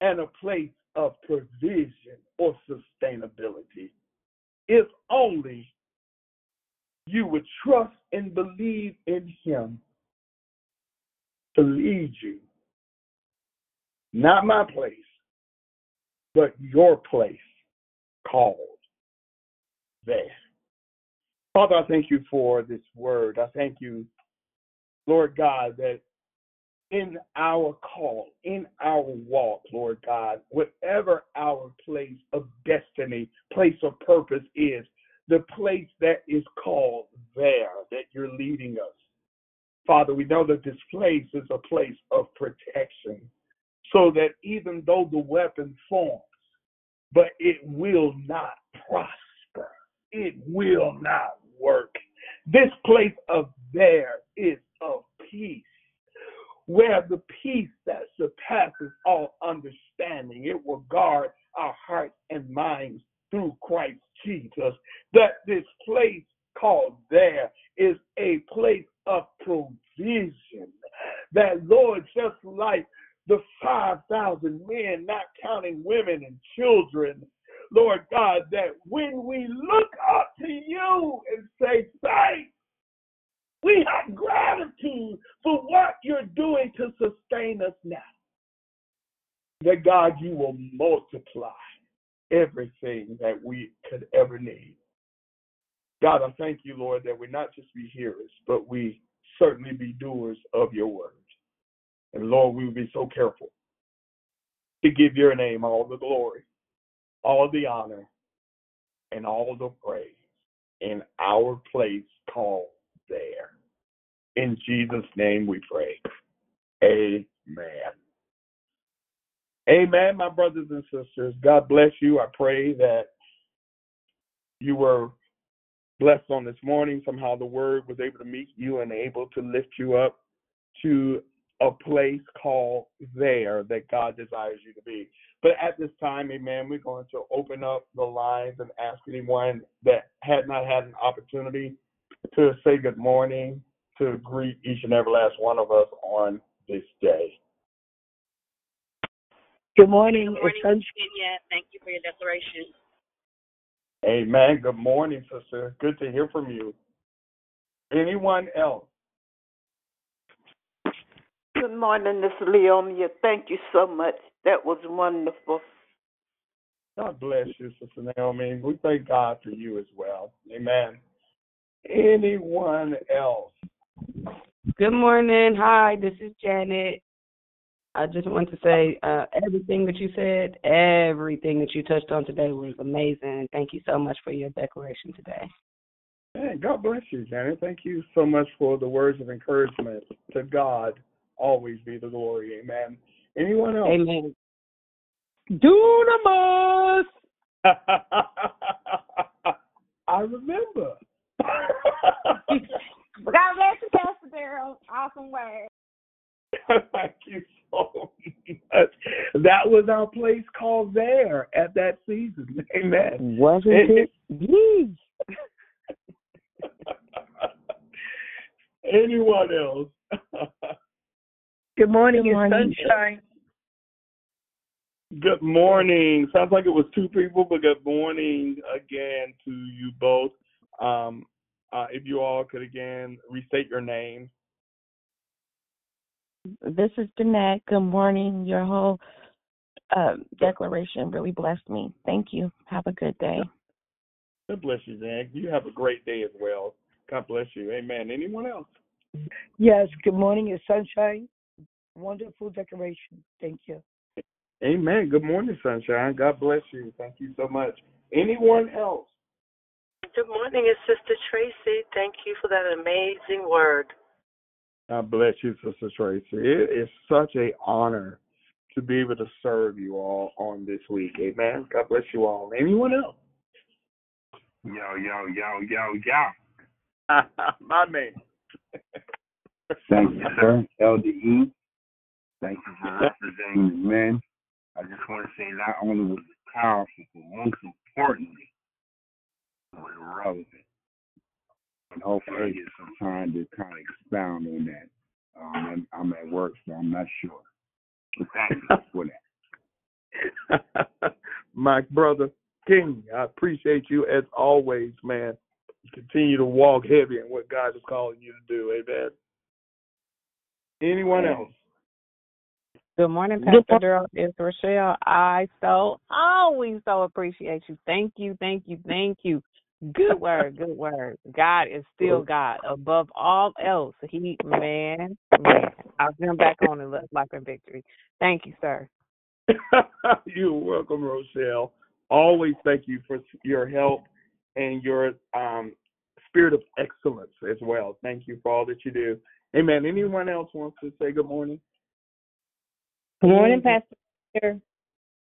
and a place of provision or sustainability. If only you would trust and believe in Him to lead you. Not my place, but your place called there. Father, I thank you for this word. I thank you, Lord God, that in our call, in our walk, Lord God, whatever our place of destiny, place of purpose is, the place that is called there, that you're leading us. Father, we know that this place is a place of protection, so that even though the weapon forms, but it will not prosper, it will not work. This place of there is of peace where the peace that surpasses all understanding, it will guard our hearts and minds through Christ Jesus. That this place called there is a place of provision. That, Lord, just like the 5,000 men, not counting women and children, Lord God, that when we look up to you and say thanks, we have gratitude for what you're doing to sustain us now. That God, you will multiply everything that we could ever need. God, I thank you, Lord, that we not just be hearers, but we certainly be doers of your word. And Lord, we will be so careful to give your name all the glory, all the honor, and all the praise in our place called there. In Jesus' name we pray. Amen. Amen, my brothers and sisters. God bless you. I pray that you were blessed on this morning. Somehow the word was able to meet you and able to lift you up to a place called there that God desires you to be. But at this time, amen, we're going to open up the lines and ask anyone that had not had an opportunity to say good morning, to greet each and every last one of us on this day. Good morning. Good morning, It's Sunshine. Virginia. Thank you for your declaration. Amen. Good morning, sister. Good to hear from you. Anyone else? Good morning, Miss Leomia. Thank you so much. That was wonderful. God bless you, Sister Naomi. We thank God for you as well. Amen. Anyone else? Good morning. Hi, this is Janet. I just want to say uh, everything that you said, everything that you touched on today was amazing. Thank you so much for your declaration today. Hey, God bless you, Janet. Thank you so much for the words of encouragement. To God always be the glory. Amen. Anyone else? Amen. Dunamis! (laughs) I remember. (laughs) God bless you, Pastor Daryl. Awesome word. (laughs) Thank you so much. That was our place called there at that season. Amen. Wasn't it? Yee. Anyone else? Good morning. Good It's morning. Sunshine. Good morning. Sounds like it was two people, but good morning again to you both. Um, uh, if you all could again restate your name. This is Danette. Good morning. Your whole uh, declaration really blessed me. Thank you. Have a good day. God bless you, Dan. You have a great day as well. God bless you. Amen. Anyone else? Yes. Good morning. It's Sunshine. Wonderful decoration. Thank you. Amen. Good morning, Sunshine. God bless you. Thank you so much. Anyone else? Good morning, it's Sister Tracy. Thank you for that amazing word. God bless you, Sister Tracy. It is such a honor to be able to serve you all on this week. Amen. God bless you all. Anyone else? Yo, yo, yo, yo, yo. (laughs) My man. Thank (laughs) you, sir. LDE. Thank you for representing the men. I just want to say not only was it powerful, but most importantly, it was relevant. And hopefully I get some time to kind of expound on that. Um, I'm, I'm at work, so I'm not sure. But thank you for that. (laughs) My brother King, I appreciate you as always, man. Continue to walk heavy in what God is calling you to do. Amen. Anyone else? Good morning, Good Pastor Daryl. It's Rochelle. I so always so appreciate you. Thank you, thank you, thank you. Good word, good word. God is still God. Above all else, He man, man. I'll jump back on and let life and victory. Thank you, sir. (laughs) You're welcome, Rochelle. Always thank you for your help and your um, spirit of excellence as well. Thank you for all that you do. Amen. Anyone else wants to say good morning? Good morning, Pastor.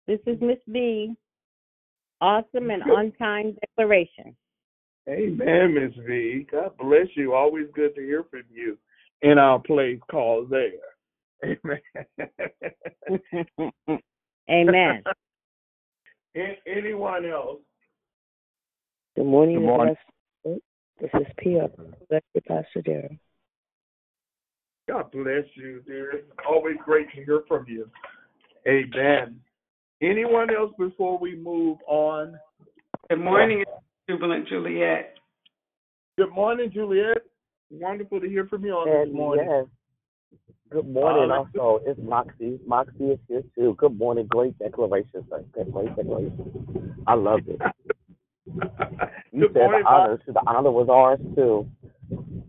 This is Miss B. Awesome and on time declaration. Amen, Miss V. God bless you. Always good to hear from you in our place called there. (laughs) Amen. (laughs) Amen. Anyone else? Good morning, Good morning. This is Pia. Bless you, Pastor Darrell. God bless you, dear. It's always great to hear from you. Amen. Anyone else before we move on? Good morning, Jubilant Juliet. Good morning, Juliet. Wonderful to hear from you on this morning. yes, good morning. Hallelujah. Also, it's Moxie. Moxie is here too. Good morning. Great declaration, sir. Good great declaration. I loved it. (laughs) You Good said morning, the honor. The honor was ours too.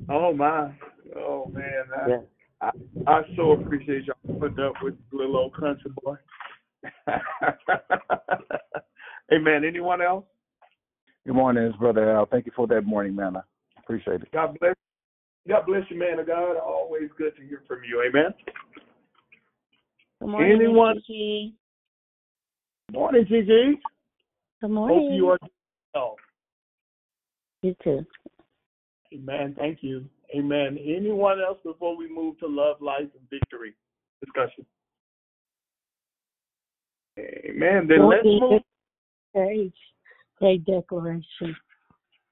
Oh my. Oh man. I, Yeah. I, I so appreciate y'all putting up with little old country boy. (laughs) Amen. Anyone else? Good morning, it's Brother Al. Thank you for that morning manna. Appreciate it. God bless. God bless you, man of God. Always good to hear from you. Amen. Good morning, Miss Anyone? Gigi. Morning, Gigi. Good Hope morning. you are well. You too. Amen. Thank you. Amen. Anyone else before we move to love, life, and victory discussion? Amen. Then let's move. Great, great declaration.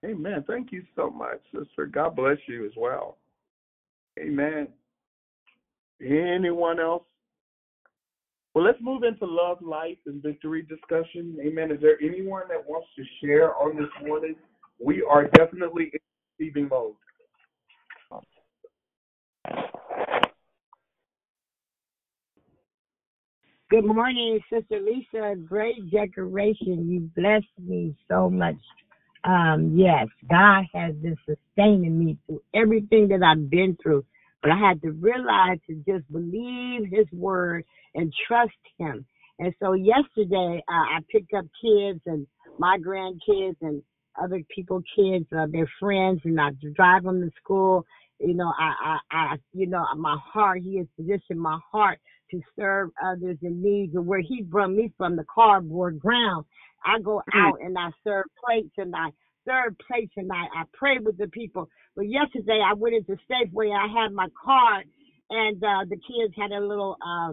Amen. Thank you so much, sister. God bless you as well. Amen. Anyone else? Well, let's move into love, life, and victory discussion. Amen. Is there anyone that wants to share on this morning? We are definitely in receiving mode. Good morning, Sister Lisa. Great decoration. You blessed me so much. Um, yes, God has been sustaining me through everything that I've been through. But I had to realize to just believe His word and trust Him. And so yesterday, uh, I picked up kids and my grandkids and other people, kids, uh, their friends, and I drive them to school. You know, I, I, I, you know, my heart, He has positioned my heart to serve others in need. And where He brought me from the cardboard ground, I go out and I serve plates and I serve plates and I, I pray with the people. But yesterday I went into Safeway. I had my card and uh, the kids had a little uh,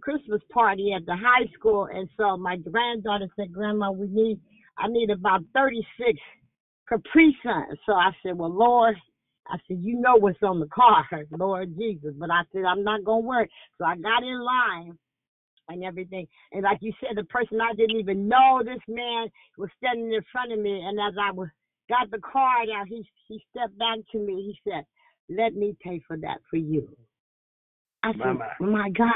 Christmas party at the high school. And so my granddaughter said, Grandma, we need, I need about 36 Capri Suns. So I said, Well, Lord, I said, You know what's on the card, (laughs) Lord Jesus. But I said, I'm not going to worry. So I got in line and everything. And like you said, the person I didn't even know, this man was standing in front of me. And as I was got the card out, he he stepped back to me. He said, "Let me pay for that for you." I said, My, my. Oh "My God."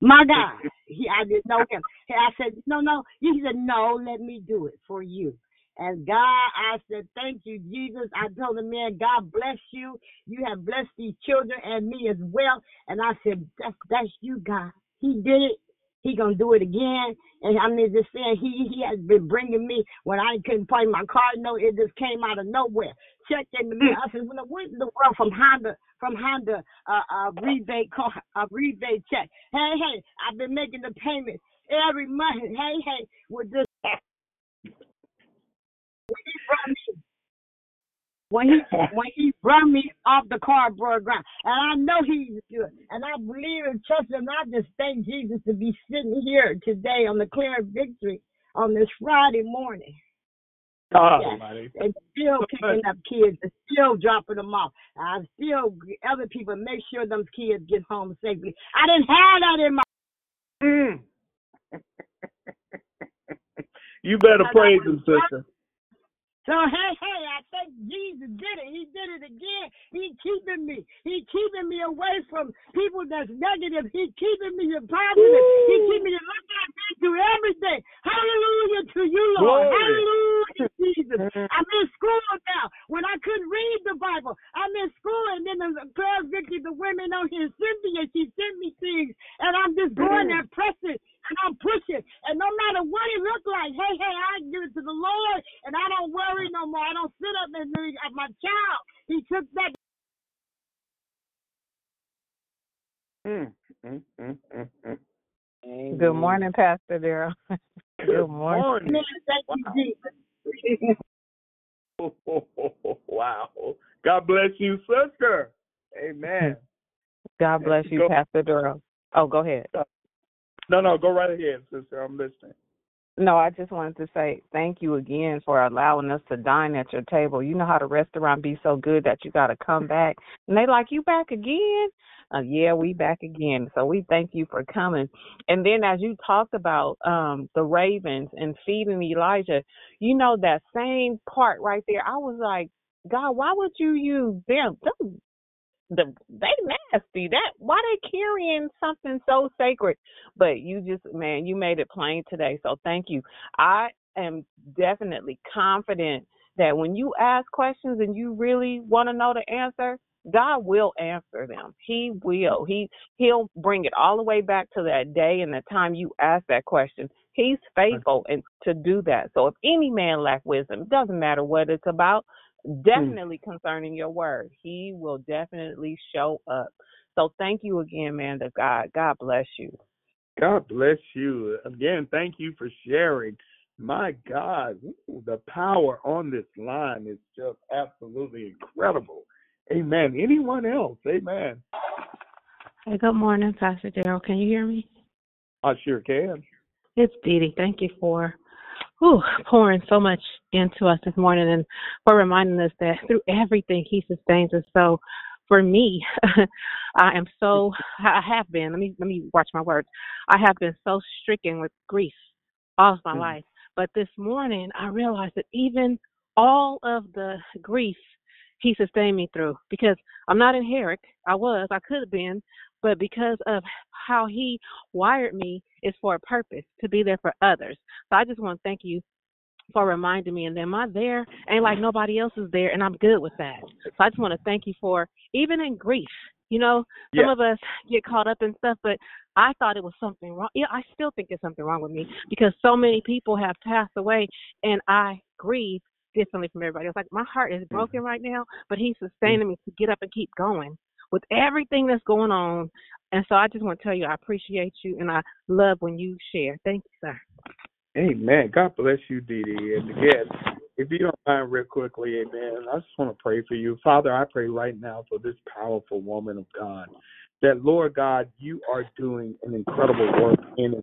My (laughs) God, he, I didn't know him. I said, no, no. He said, no, let me do it for you. And God, I said, thank you, Jesus. I told the man, God bless you. You have blessed these children and me as well. And I said, that's, that's you, God. He did it. He gonna do it again. And I mean, just saying, he he has been bringing me when I couldn't pay my card note. It just came out of nowhere. Check in the mail. I said, well, in the world from Honda? From Honda, uh, uh, rebate card, uh, rebate check. Hey, hey, I've been making the payments every month. Hey, hey, with this. When he when he brought me off the cardboard ground. And I know he's good. And I believe and trust him. And I just thank Jesus to be sitting here today on the clear victory on this Friday morning. God Yes. And still picking up kids and still dropping them off. I still other people make sure them kids get home safely. I didn't have that in my Mm. you better praise him, sister. (laughs) So hey, hey, I think Jesus did it. He did it again. He keeping me. He keeping me away from people that's negative. He keeping me in positive. He keeping me to look at me through everything. Hallelujah to you, Lord. Glory. Hallelujah, (laughs) Jesus. I'm in school now. When I couldn't read the Bible, I'm in school, and then the prayer victory, the women on here, Cynthia, she sent me things, and I'm just going mm. there pressing and I'm pushing. And no matter what it looked like, hey, hey, I give it to the Lord, and I don't worry no more. I don't sit up and of my child. He took that. Mm, mm, mm, mm, mm. Good morning, Pastor Daryl. (laughs) Good morning. morning. Man, thank (laughs) wow. God bless you, sister. Amen. (laughs) God bless you, Go- Pastor Daryl. Oh, go ahead. No, no, go right ahead, sister. I'm listening. No, I just wanted to say thank you again for allowing us to dine at your table. You know how the restaurant be so good that you got to come back, and they like you back again. Uh, yeah, we back again. So we thank you for coming. And then as you talked about um the ravens and feeding Elijah, you know that same part right there. I was like, God, why would you use them? Them the they nasty. That why they carrying something so sacred? But you just man, you made it plain today. So thank you. I am definitely confident that when you ask questions and you really want to know the answer, God will answer them. He will. He he'll bring it all the way back to that day and the time you ask that question. He's faithful and to do that. So if any man lack wisdom, it doesn't matter what it's about, Hmm. definitely concerning your word. He will definitely show up. So thank you again, man of God. God bless you. God bless you. Again, thank you for sharing. My God, ooh, the power on this line is just absolutely incredible. Amen. Anyone else? Amen. Hey, good morning, Pastor Daryl. Can you hear me? I sure can. It's Dee Dee. Thank you for whew, pouring so much into us this morning and for reminding us that through everything He sustains us. So, for me, (laughs) I am so I have been. Let me let me watch my words. I have been so stricken with grief all of my Mhm. life. But this morning, I realized that even all of the grief he sustained me through because I'm not in Cherith. I was, I could have been, but because of how he wired me, is for a purpose to be there for others. So I just want to thank you for reminding me. And then my there ain't like nobody else is there, and I'm good with that. So I just want to thank you for even in grief. You know, some Yeah. of us get caught up in stuff, but I thought it was something wrong. Yeah, I still think there's something wrong with me because so many people have passed away, and I grieve differently from everybody else. Like my heart is mm-hmm. broken right now, but He's mm-hmm. sustaining me to get up and keep going with everything that's going on. And so I just want to tell you, I appreciate you, and I love when you share. Thank you, sir. Amen. God bless you, Dee Dee. And again, if you don't mind, real quickly, amen, I just want to pray for you. Father, I pray right now for this powerful woman of God that, Lord God, you are doing an incredible work in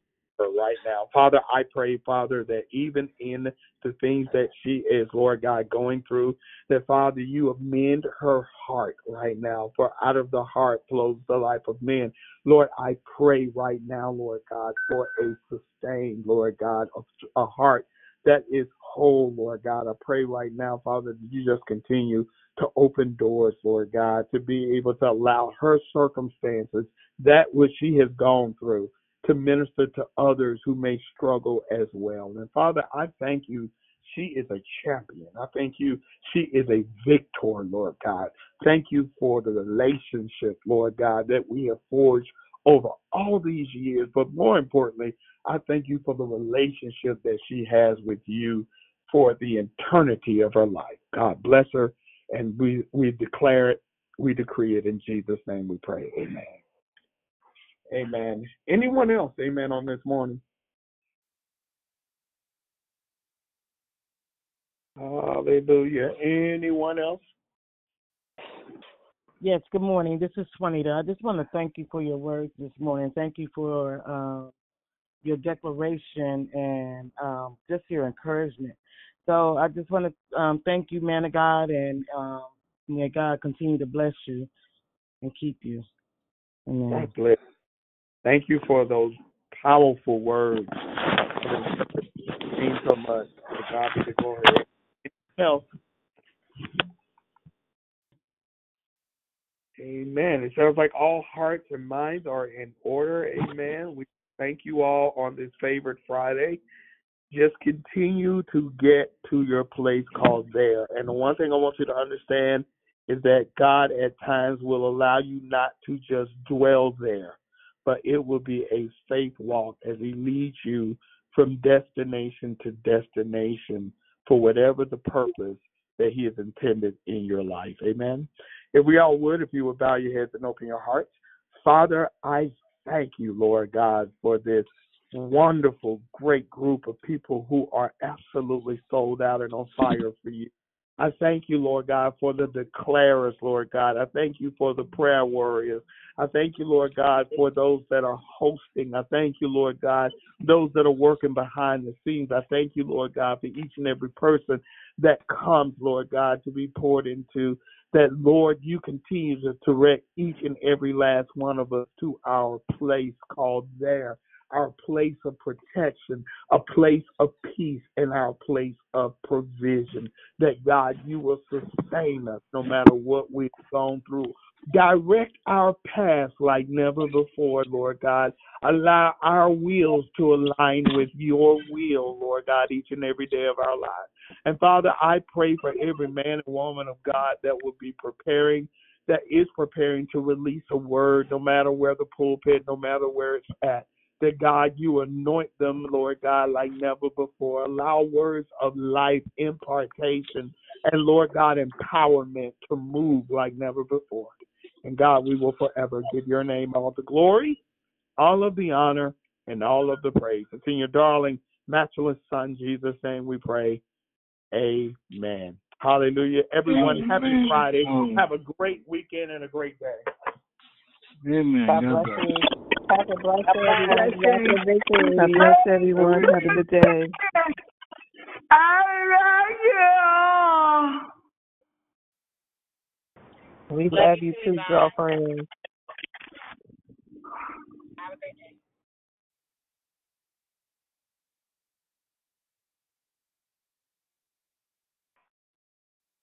her right now. Father, I pray, Father, that even in the things that she is, Lord God, going through, that, Father, you amend her heart right now. For out of the heart flows the life of men. Lord, I pray right now, Lord God, for a sustained, Lord God, a heart that is whole, Lord God. I pray right now, Father, that you just continue to open doors, Lord God, to be able to allow her circumstances, that which she has gone through, to minister to others who may struggle as well. And Father, I thank you. She is a champion. I thank you. She is a victor, Lord God. Thank you for the relationship, Lord God, that we have forged over all these years. But more importantly, I thank you for the relationship that she has with you for the eternity of her life. God bless her. And we, we declare it, we decree it in Jesus' name we pray. Amen. Amen. Anyone else, amen, on this morning? Hallelujah. Anyone else? Yes, good morning. This is Juanita. I just want to thank you for your words this morning. Thank you for uh, your declaration and um, just your encouragement. So I just want to um, thank you, man of God, and um, may God continue to bless you and keep you. Amen. God bless. Thank you for those powerful words. It means so much. To God be the glory. Else. Amen. It sounds like all hearts and minds are in order. Amen. We thank you all on this favorite Friday. Just continue to get to your place called there. And the one thing I want you to understand is that God at times will allow you not to just dwell there, but it will be a safe walk as He leads you from destination to destination for whatever the purpose that He has intended in your life. Amen. If we all would, if you would bow your heads and open your hearts. Father, I thank you, Lord God, for this wonderful, great group of people who are absolutely sold out and on fire for you. I thank you, Lord God, for the declarers, Lord God. I thank you for the prayer warriors. I thank you, Lord God, for those that are hosting. I thank you, Lord God, those that are working behind the scenes. I thank you, Lord God, for each and every person that comes, Lord God, to be poured into. That, Lord, you continue to direct each and every last one of us to our place called there, our place of protection, a place of peace, and our place of provision. That, God, you will sustain us no matter what we've gone through. Direct our path like never before, Lord God. Allow our wheels to align with your will, Lord God, each and every day of our lives. And Father, I pray for every man and woman of God that will be preparing, that is preparing to release a word, no matter where the pulpit, no matter where it's at. That God, you anoint them, Lord God, like never before. Allow words of life, impartation, and Lord God, empowerment to move like never before. And God, we will forever give your name all the glory, all of the honor, and all of the praise. It's in your darling, matchless Son, Jesus' name we pray. Amen. Hallelujah. Everyone, happy Friday. Amen. Have a great weekend and a great day. Amen. God bless. you. Have a blessed day, everyone. bless Bless you. God bless everyone. Have a good day. I love you. We love you too, girlfriend.